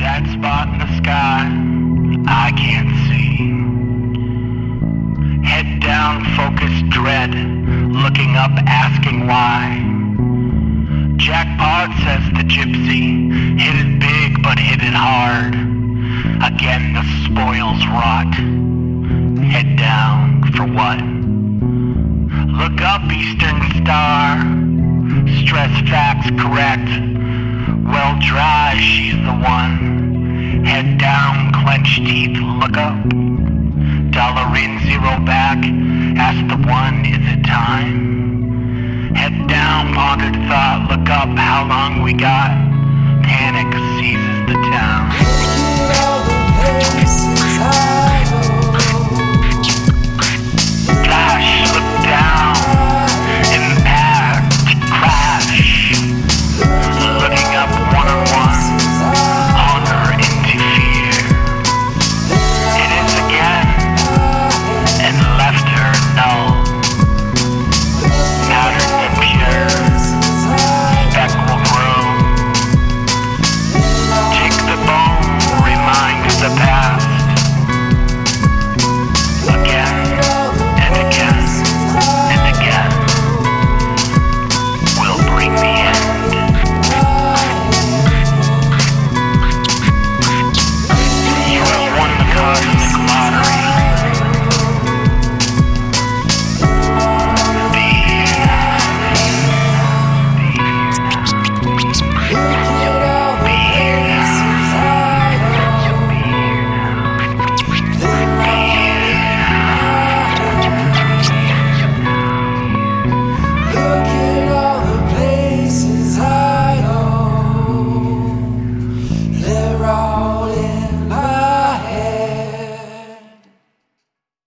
That spot in the sky, I can't see. Head down, focused dread, looking up, asking why. Jackpot, says the gypsy, hit it big but hit it hard. Again, the spoils rot. Head down for what? Look up, Eastern Star. Correct. Well dry, she's the one. Head down, clenched teeth, look up. Dollar in, zero back. Ask the one, is it time? Head down, pondered thought, look up, how long we got?